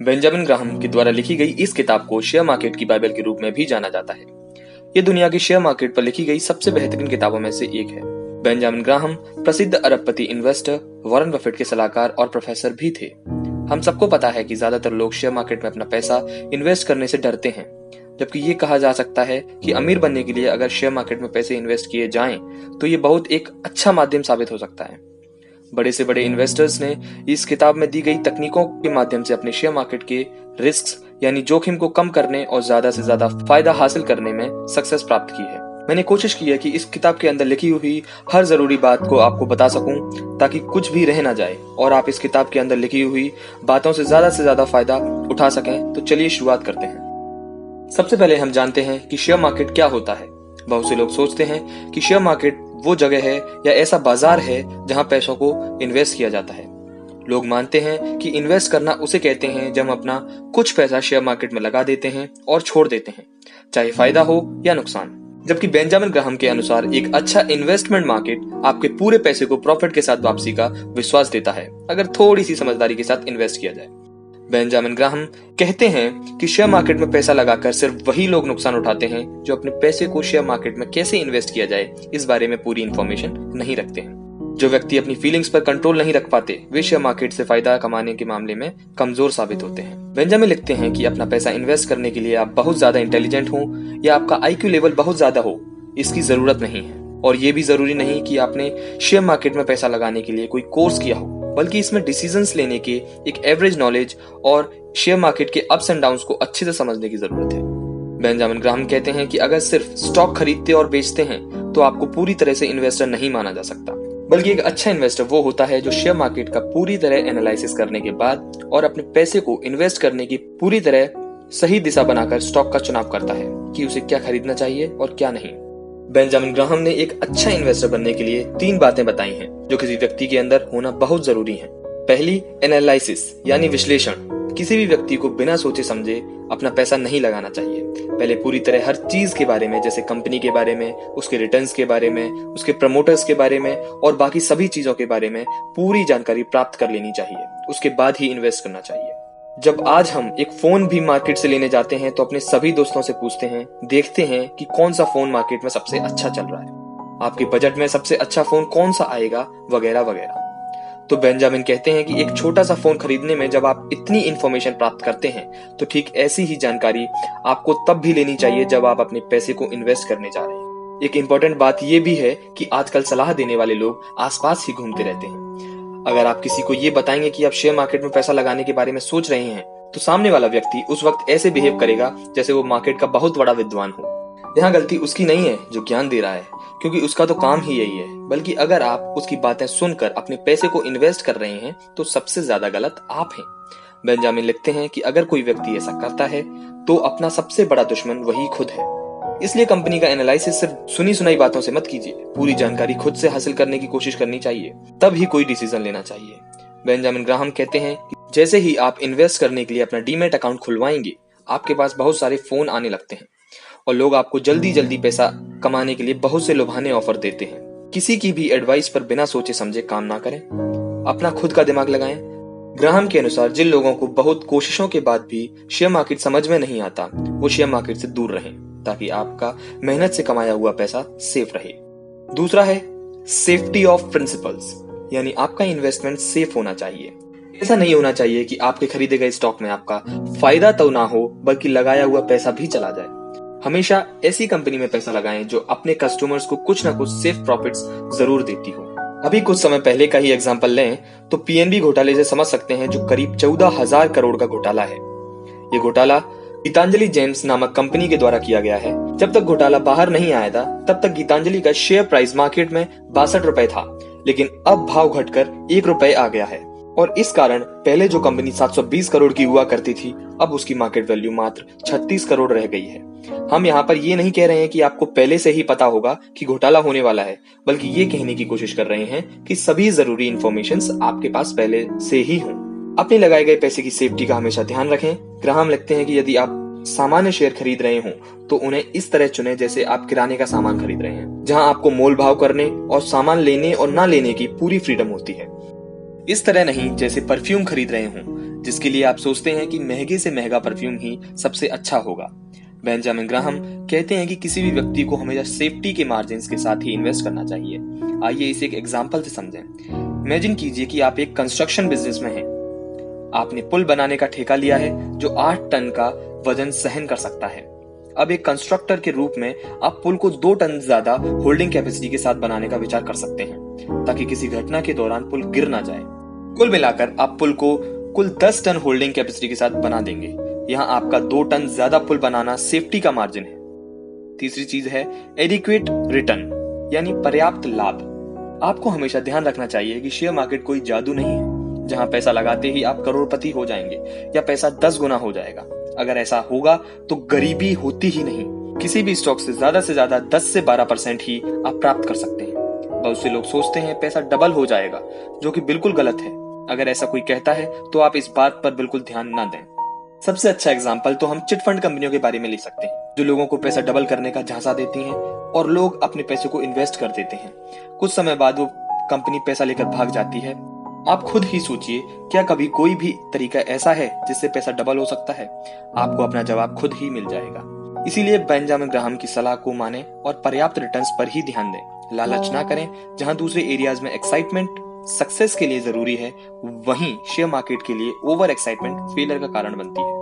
Benjamin Graham के द्वारा लिखी गई इस किताब को शेयर मार्केट की बाइबल के रूप में भी जाना जाता है। ये दुनिया की शेयर मार्केट पर लिखी गई सबसे बेहतरीन किताबों में से एक है। बेंजामिन ग्राहम प्रसिद्ध अरबपति इन्वेस्टर वॉरेन बफेट के सलाहकार और प्रोफेसर भी थे। हम सबको पता है कि ज़्यादातर लोग शेयर मार्केट में अपना पैसा इन्वेस्ट करने से डरते हैं, जबकि ये कहा जा सकता है कि अमीर बनने के लिए अगर शेयर मार्केट में पैसे इन्वेस्ट किए जाएँ तो ये बहुत एक अच्छा माध्यम साबित हो सकता है। बड़े से बड़े इन्वेस्टर्स ने इस किताब में दी गई तकनीकों के माध्यम से अपने शेयर मार्केट के रिस्क यानी जोखिम को कम करने और ज़्यादा से ज़्यादा फ़ायदा हासिल करने में सक्सेस प्राप्त की है। मैंने कोशिश की है कि इस किताब के अंदर लिखी हुई हर ज़रूरी बात को आपको बता सकूँ, ताकि कुछ भी रह ना जाए, और आप इस किताब के अंदर लिखी हुई बातों से ज़्यादा से ज़्यादा फ़ायदा उठा सकें। तो चलिए शुरुआत करते हैं। सबसे पहले हम जानते हैं कि शेयर मार्केट क्या होता है। बहुत से लोग सोचते हैं कि शेयर मार्केट वो जगह है या ऐसा बाज़ार है जहाँ पैसों को इन्वेस्ट किया जाता है। लोग मानते हैं कि इन्वेस्ट करना उसे कहते हैं जब हम अपना कुछ पैसा शेयर मार्केट में लगा देते हैं और छोड़ देते हैं, चाहे फ़ायदा हो या नुकसान। जबकि बेंजामिन ग्राहम के अनुसार एक अच्छा इन्वेस्टमेंट मार्केट आपके पूरे पैसे को प्रॉफिट के साथ वापसी का विश्वास देता है, अगर थोड़ी सी समझदारी के साथ इन्वेस्ट किया जाए। बेंजामिन ग्राहम कहते हैं कि शेयर मार्केट में पैसा लगाकर सिर्फ़ वही लोग नुकसान उठाते हैं जो अपने पैसे को शेयर मार्केट में कैसे इन्वेस्ट किया जाए, इस बारे में पूरी इन्फॉर्मेशन नहीं रखते हैं। जो व्यक्ति अपनी फीलिंग्स पर कंट्रोल नहीं रख पाते, वे शेयर मार्केट से फ़ायदा कमाने के मामले में कमज़ोर साबित होते हैं। बेंजामिन लिखते हैं कि अपना पैसा इन्वेस्ट करने के लिए आप बहुत ज़्यादा इंटेलिजेंट हो या आपका आईक्यू लेवल बहुत ज़्यादा हो, इसकी ज़रूरत नहीं है। और ये भी ज़रूरी नहीं कि आपने शेयर मार्केट में पैसा लगाने के लिए कोई कोर्स किया हो। बल्कि इसमें डिसीजंस लेने के एक एवरेज नॉलेज और शेयर मार्केट के अप्स एंड डाउन को अच्छे से समझने की ज़रूरत है। बेंजामिन ग्राहम कहते हैं कि अगर सिर्फ़ स्टॉक खरीदते और बेचते हैं तो आपको पूरी तरह से इन्वेस्टर नहीं माना जा सकता। बल्कि एक अच्छा इन्वेस्टर वो होता है जो शेयर मार्केट का पूरी तरह एनालिसिस करने के बाद और अपने पैसे को इन्वेस्ट करने की पूरी तरह सही दिशा बनाकर स्टॉक का चुनाव करता है कि उसे क्या खरीदना चाहिए और क्या नहीं। बेंजामिन ग्राहम ने एक अच्छा इन्वेस्टर बनने के लिए तीन बातें बताई हैं, जो किसी व्यक्ति के अंदर होना बहुत ज़रूरी है। पहली एनालिसिस यानी विश्लेषण। किसी भी व्यक्ति को बिना सोचे समझे अपना पैसा नहीं लगाना चाहिए। पहले पूरी तरह हर चीज़ के बारे में, जैसे कंपनी के बारे में, उसके रिटर्न्स के बारे में, उसके प्रमोटर्स के बारे में, और बाकी सभी चीज़ों के बारे में पूरी जानकारी प्राप्त कर लेनी चाहिए। उसके बाद ही इन्वेस्ट करना चाहिए। जब आज हम एक फ़ोन भी मार्केट से लेने जाते हैं तो अपने सभी दोस्तों से पूछते हैं, देखते हैं कि कौन सा फ़ोन मार्केट में सबसे अच्छा चल रहा है। आपके बजट में सबसे अच्छा फ़ोन कौन सा आएगा? वगैरह वगैरह। तो बेंजामिन कहते हैं कि एक छोटा सा फ़ोन खरीदने में जब आप इतनी इन्फॉर्मेशन प्राप्त करते हैं तो ठीक ऐसी ही जानकारी आपको तब भी लेनी चाहिए जब आप अपने पैसे को इन्वेस्ट करने जा रहे हैं। एक इम्पोर्टेंट बात यह भी है कि आजकल सलाह देने वाले लोग आसपास ही घूमते रहते हैं। अगर आप किसी को ये बताएँगे कि आप शेयर मार्केट में पैसा लगाने के बारे में सोच रहे हैं तो सामने वाला व्यक्ति उस वक्त ऐसे बिहेव करेगा जैसे वो मार्केट का बहुत बड़ा विद्वान हो। यहाँ गलती उसकी नहीं है जो ज्ञान दे रहा है, क्योंकि उसका तो काम ही यही है। बल्कि अगर आप उसकी बातें सुनकर अपने पैसे को इन्वेस्ट कर रहे हैं तो सबसे ज़्यादा गलत आप हैं। बेंजामिन लिखते हैं कि अगर कोई व्यक्ति ऐसा करता है तो अपना सबसे बड़ा दुश्मन वही खुद है। इसलिए कंपनी का एनालिसिस सिर्फ़ सुनी सुनाई बातों से मत कीजिए। पूरी जानकारी खुद से हासिल करने की कोशिश करनी चाहिए। तब ही कोई डिसीज़न लेना चाहिए। बेंजामिन ग्राहम कहते हैं कि जैसे ही आप इन्वेस्ट करने के लिए अपना डीमेट अकाउंट खुलवाएँगे, आपके पास बहुत सारे फ़ोन आने लगते हैं और लोग आपको जल्दी जल्दी पैसा कमाने के लिए बहुत से लुभाने ऑफ़र देते हैं। किसी की भी एडवाइस पर बिना सोचे समझे काम ना करें। अपना खुद का दिमाग लगाएँ। ग्राहम के अनुसार जिन लोगों को बहुत कोशिशों के बाद भी शेयर मार्केट समझ में नहीं आता, वो शेयर मार्केट से दूर रहें। ताकि आपका मेहनत से कमाया हुआ पैसा सेफ़ रहे। दूसरा है सेफ्टी ऑफ़ प्रिंसिपल्स यानी आपका इन्वेस्टमेंट सेफ़ होना चाहिए। ऐसा नहीं होना चाहिए कि आपके खरीदे गए स्टॉक में आपका फ़ायदा तो ना हो, बल्कि लगाया हुआ पैसा भी चला जाए। हमेशा ऐसी कंपनी में पैसा लगाएँ जो अपने कस्टमर्स को कुछ ना कुछ सेफ़ प्रॉफिट्स ज़रूर देती हो। अभी कुछ समय पहले का ही एग्ज़ाम्पल लें तो पीएनबी घोटाले से समझ सकते हैं जो करीब चौदह हज़ार करोड़ का घोटाला है। ये घोटाला गीतांजलि जेम्स नामक कंपनी के द्वारा किया गया है। जब तक घोटाला बाहर नहीं आया था तब तक गीतांजलि का शेयर प्राइस मार्केट में बासठ रूपए था। लेकिन अब भाव घटकर एक रूपए आ गया है। और इस कारण पहले जो कंपनी 720 करोड़ की हुआ करती थी, अब उसकी मार्केट वैल्यू मात्र 36 करोड़ रह गई है। हम यहाँ पर ये नहीं कह रहे हैं कि आपको पहले से ही पता होगा कि घोटाला होने वाला है, बल्कि ये कहने की कोशिश कर रहे हैं कि सभी ज़रूरी इन्फॉर्मेशन आपके पास पहले से ही हों। अपने लगाए गए पैसे की सेफ्टी का हमेशा ध्यान रखें। ग्राहम लिखते हैं कि यदि आप सामान्य शेयर खरीद रहे हो तो उन्हें इस तरह चुने जैसे आप किराने का सामान खरीद रहे हैं, जहाँ आपको मोल भाव करने और सामान लेने और ना लेने की पूरी फ्रीडम होती है। इस तरह नहीं, जैसे परफ्यूम खरीद रहे हो, जिसके लिए आप सोचते हैं कि महँगे से महँगा परफ्यूम ही सबसे अच्छा होगा। बेंजामिन ग्राहम कहते हैं कि किसी भी व्यक्ति को हमेशा सेफ्टी के मार्जिन के साथ ही इन्वेस्ट करना चाहिए। आइए इसे एक एग्ज़ाम्पल से समझें। इमेजिन कीजिए कि आप एक कंस्ट्रक्शन बिज़नेस में हैं। आपने पुल बनाने का ठेका लिया है जो आठ टन का वज़न सहन कर सकता है। अब एक कंस्ट्रक्टर के रूप में आप पुल को दो टन ज़्यादा होल्डिंग कैपेसिटी के साथ बनाने का विचार कर सकते हैं, ताकि किसी घटना के दौरान पुल गिर ना जाए। कुल मिलाकर आप पुल को कुल 10 टन होल्डिंग कैपेसिटी के साथ बना देंगे। यहाँ आपका दो टन ज़्यादा पुल बनाना सेफ्टी का मार्जिन है। तीसरी चीज़ है एडिक्वेट रिटर्न यानी पर्याप्त लाभ। आपको हमेशा ध्यान रखना चाहिए कि शेयर मार्केट कोई जादू नहीं है। जहाँ पैसा लगाते ही आप करोड़पति हो जाएँगे, या पैसा दस गुना हो जाएगा। अगर ऐसा होगा तो गरीबी होती ही नहीं। किसी भी स्टॉक से ज़्यादा से ज़्यादा 10 से 12 परसेंट ही आप प्राप्त कर सकते हैं। बहुत से लोग सोचते हैं पैसा डबल हो जाएगा, जो कि बिल्कुल गलत है। अगर ऐसा कोई कहता है तो आप इस बात पर बिल्कुल ध्यान न दें। सबसे अच्छा एग्ज़ाम्पल तो हम चिट फंड कंपनियों के बारे में ले सकते हैं, जो लोगों को पैसा डबल करने का झांसा देती हैं और लोग अपने पैसे को इन्वेस्ट कर देते हैं। कुछ समय बाद वो कंपनी पैसा लेकर भाग जाती है आप खुद ही सोचिए, क्या कभी कोई भी तरीका ऐसा है जिससे पैसा डबल हो सकता है? आपको अपना जवाब खुद ही मिल जाएगा। इसीलिए बेंजामिन ग्राहम की सलाह को माने और पर्याप्त रिटर्न्स पर ही ध्यान दें। लालच ना करें, जहाँ दूसरे एरियाज़ में एक्साइटमेंट सक्सेस के लिए ज़रूरी है, वहीं शेयर मार्केट के लिए ओवर एक्साइटमेंट फेलियर का कारण बनती है।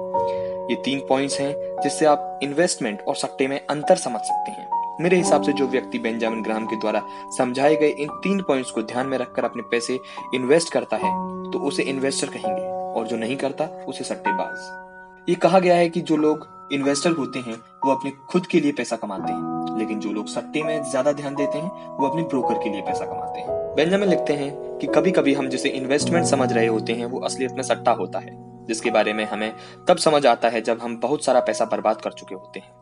ये तीन पॉइंट्स हैं जिससे आप इन्वेस्टमेंट और सट्टे में अंतर समझ सकते हैं। मेरे हिसाब से जो व्यक्ति बेंजामिन ग्राहम के द्वारा समझाए गए इन तीन पॉइंट्स को ध्यान में रखकर अपने पैसे इन्वेस्ट करता है तो उसे इन्वेस्टर कहेंगे, और जो नहीं करता, उसे सट्टेबाज। ये कहा गया है कि जो लोग इन्वेस्टर होते हैं, वो अपने खुद के लिए पैसा कमाते हैं, लेकिन जो लोग सट्टे में ज़्यादा ध्यान देते हैं, वो अपने ब्रोकर के लिए पैसा कमाते हैं। बेंजामिन लिखते हैं कि कभी कभी हम जिसे इन्वेस्टमेंट समझ रहे होते हैं, वो असलियत में सट्टा होता है, जिसके बारे में हमें तब समझ आता है जब हम बहुत सारा पैसा बर्बाद कर चुके होते हैं।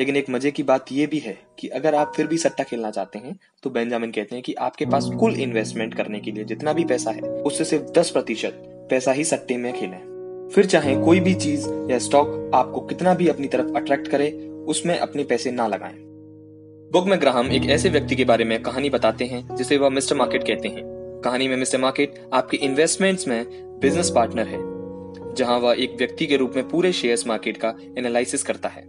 लेकिन एक मज़े की बात यह भी है कि अगर आप फिर भी सट्टा खेलना चाहते हैं तो बेंजामिन कहते हैं कि आपके पास कुल इन्वेस्टमेंट करने के लिए जितना भी पैसा है, उससे सिर्फ़ दस प्रतिशत पैसा ही सट्टे में खेलें। फिर चाहे कोई भी चीज़ या स्टॉक आपको कितना भी अपनी तरफ़ अट्रैक्ट करे, उसमें अपने पैसे ना लगाएँ। बुक में ग्राहम एक ऐसे व्यक्ति के बारे में कहानी बताते हैं, जिसे वह मिस्टर मार्केट कहते हैं। कहानी में मिस्टर मार्केट आपके इन्वेस्टमेंट्स में बिज़नेस पार्टनर है, जहाँ वह एक व्यक्ति के रूप में पूरे शेयर्स मार्केट का एनालिसिस करता है।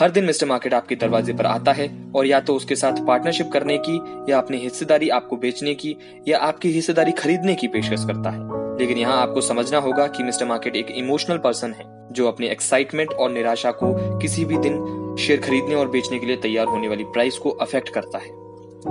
हर दिन मिस्टर मार्केट आपके दरवाजे पर आता है और या तो उसके साथ पार्टनरशिप करने की, या अपनी हिस्सेदारी आपको बेचने की, या आपकी हिस्सेदारी खरीदने की पेशकश करता है। लेकिन यहाँ आपको समझना होगा कि मिस्टर मार्केट एक इमोशनल पर्सन है, जो अपने एक्साइटमेंट और निराशा को किसी भी दिन शेयर खरीदने और बेचने के लिए तैयार होने वाली प्राइस को अफेक्ट करता है।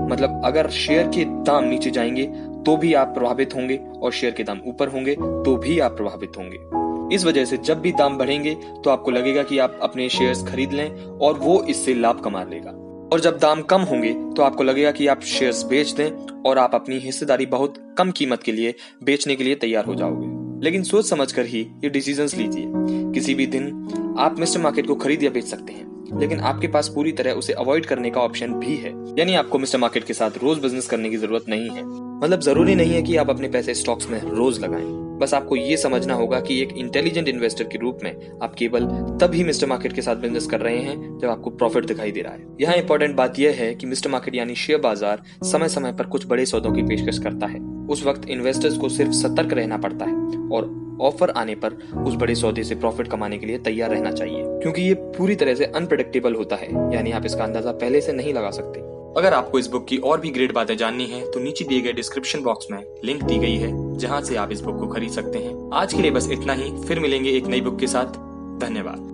मतलब अगर शेयर के दाम नीचे जाएँगे तो भी आप प्रभावित होंगे और शेयर के दाम ऊपर होंगे तो भी आप प्रभावित होंगे। इस वजह से जब भी दाम बढ़ेंगे तो आपको लगेगा कि आप अपने शेयर्स खरीद लें और वो इससे लाभ कमा लेगा। और जब दाम कम होंगे तो आपको लगेगा कि आप शेयर्स बेच दें और आप अपनी हिस्सेदारी बहुत कम कीमत के लिए बेचने के लिए तैयार हो जाओगे। लेकिन सोच समझ कर ही ये डिसीज़न लीजिए। किसी भी दिन आप मिस्टर मार्केट को खरीद या बेच सकते हैं, लेकिन आपके पास पूरी तरह उसे अवॉइड करने का ऑप्शन भी है। यानी आपको मिस्टर मार्केट के साथ रोज बिज़नेस करने की ज़रूरत नहीं है। मतलब ज़रूरी नहीं है कि आप अपने पैसे स्टॉक्स में रोज लगाएँ। बस आपको ये समझना होगा कि एक इंटेलिजेंट इन्वेस्टर के रूप में आप केवल तब ही मिस्टर मार्केट के साथ बिज़नेस कर रहे हैं जब आपको प्रॉफिट दिखाई दे रहा है। यहाँ इंपॉर्टेंट बात यह है कि मिस्टर मार्केट यानी शेयर बाज़ार समय समय पर कुछ बड़े सौदों की पेशकश करता है। उस वक्त इन्वेस्टर्स को सिर्फ़ सतर्क रहना पड़ता है और ऑफ़र आने पर उस बड़े सौदे से प्रॉफिट कमाने के लिए तैयार रहना चाहिए। क्योंकि ये पूरी तरह से अनप्रडिक्टेबल होता है। यानी आप इसका अंदाज़ा पहले से नहीं लगा सकते। अगर आपको इस बुक की और भी ग्रेट बातें जाननी है तो नीचे दिए गए डिस्क्रिप्शन बॉक्स में लिंक दी गई है, जहाँ से आप इस बुक को खरीद सकते हैं। आज के लिए बस इतना ही, फिर मिलेंगे एक नई बुक के साथ। धन्यवाद।